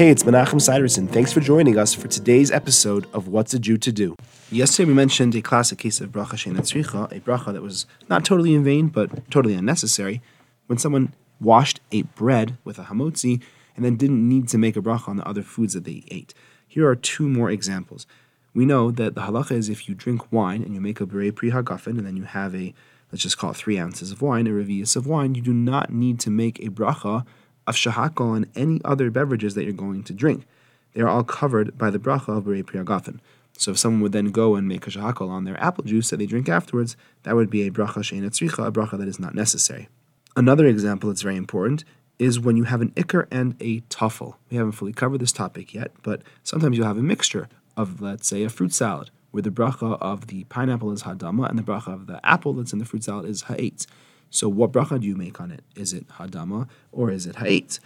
Hey, it's Menachem Siderson. Thanks for joining us for today's episode of What's a Jew to Do. Yesterday we mentioned a classic case of bracha she'eina tzricha, a bracha that was not totally in vain but totally unnecessary, when someone washed, ate bread with a hamotzi, and then didn't need to make a bracha on the other foods that they ate. Here are two more examples. We know that the halacha is if you drink wine and you make a borei pri hagafen, and then you have a, let's just call it three ounces of wine, a revi'is of wine, you do not need to make a bracha of shehakol and any other beverages that you're going to drink. They are all covered by the bracha of Borei Pri Hagafen. So if someone would then go and make a shehakol on their apple juice that they drink afterwards, that would be a bracha she'eina tzricha, a bracha that is not necessary. Another example that's very important is when you have an ikar and a tafel. We haven't fully covered this topic yet, but sometimes you'll have a mixture of, let's say, a fruit salad, where the bracha of the pineapple is ha'adama and the bracha of the apple that's in the fruit salad is ha'etz. So what bracha do you make on it? Is it ha'adama or is it ha'etz?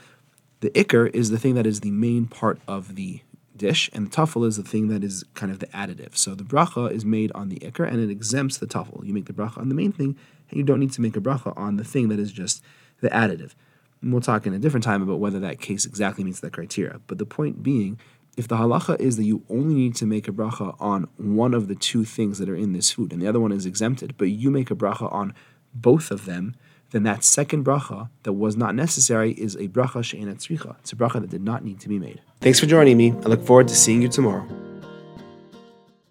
The ikar is the thing that is the main part of the dish, and the tafel is the thing that is kind of the additive. So the bracha is made on the ikar, and it exempts the tafel. You make the bracha on the main thing, and you don't need to make a bracha on the thing that is just the additive. And we'll talk in a different time about whether that case exactly meets that criteria. But the point being, if the halacha is that you only need to make a bracha on one of the two things that are in this food, and the other one is exempted, but you make a bracha on both of them, then that second bracha that was not necessary is a bracha she'enat. It's a bracha that did not need to be made. Thanks for joining me. I look forward to seeing you tomorrow.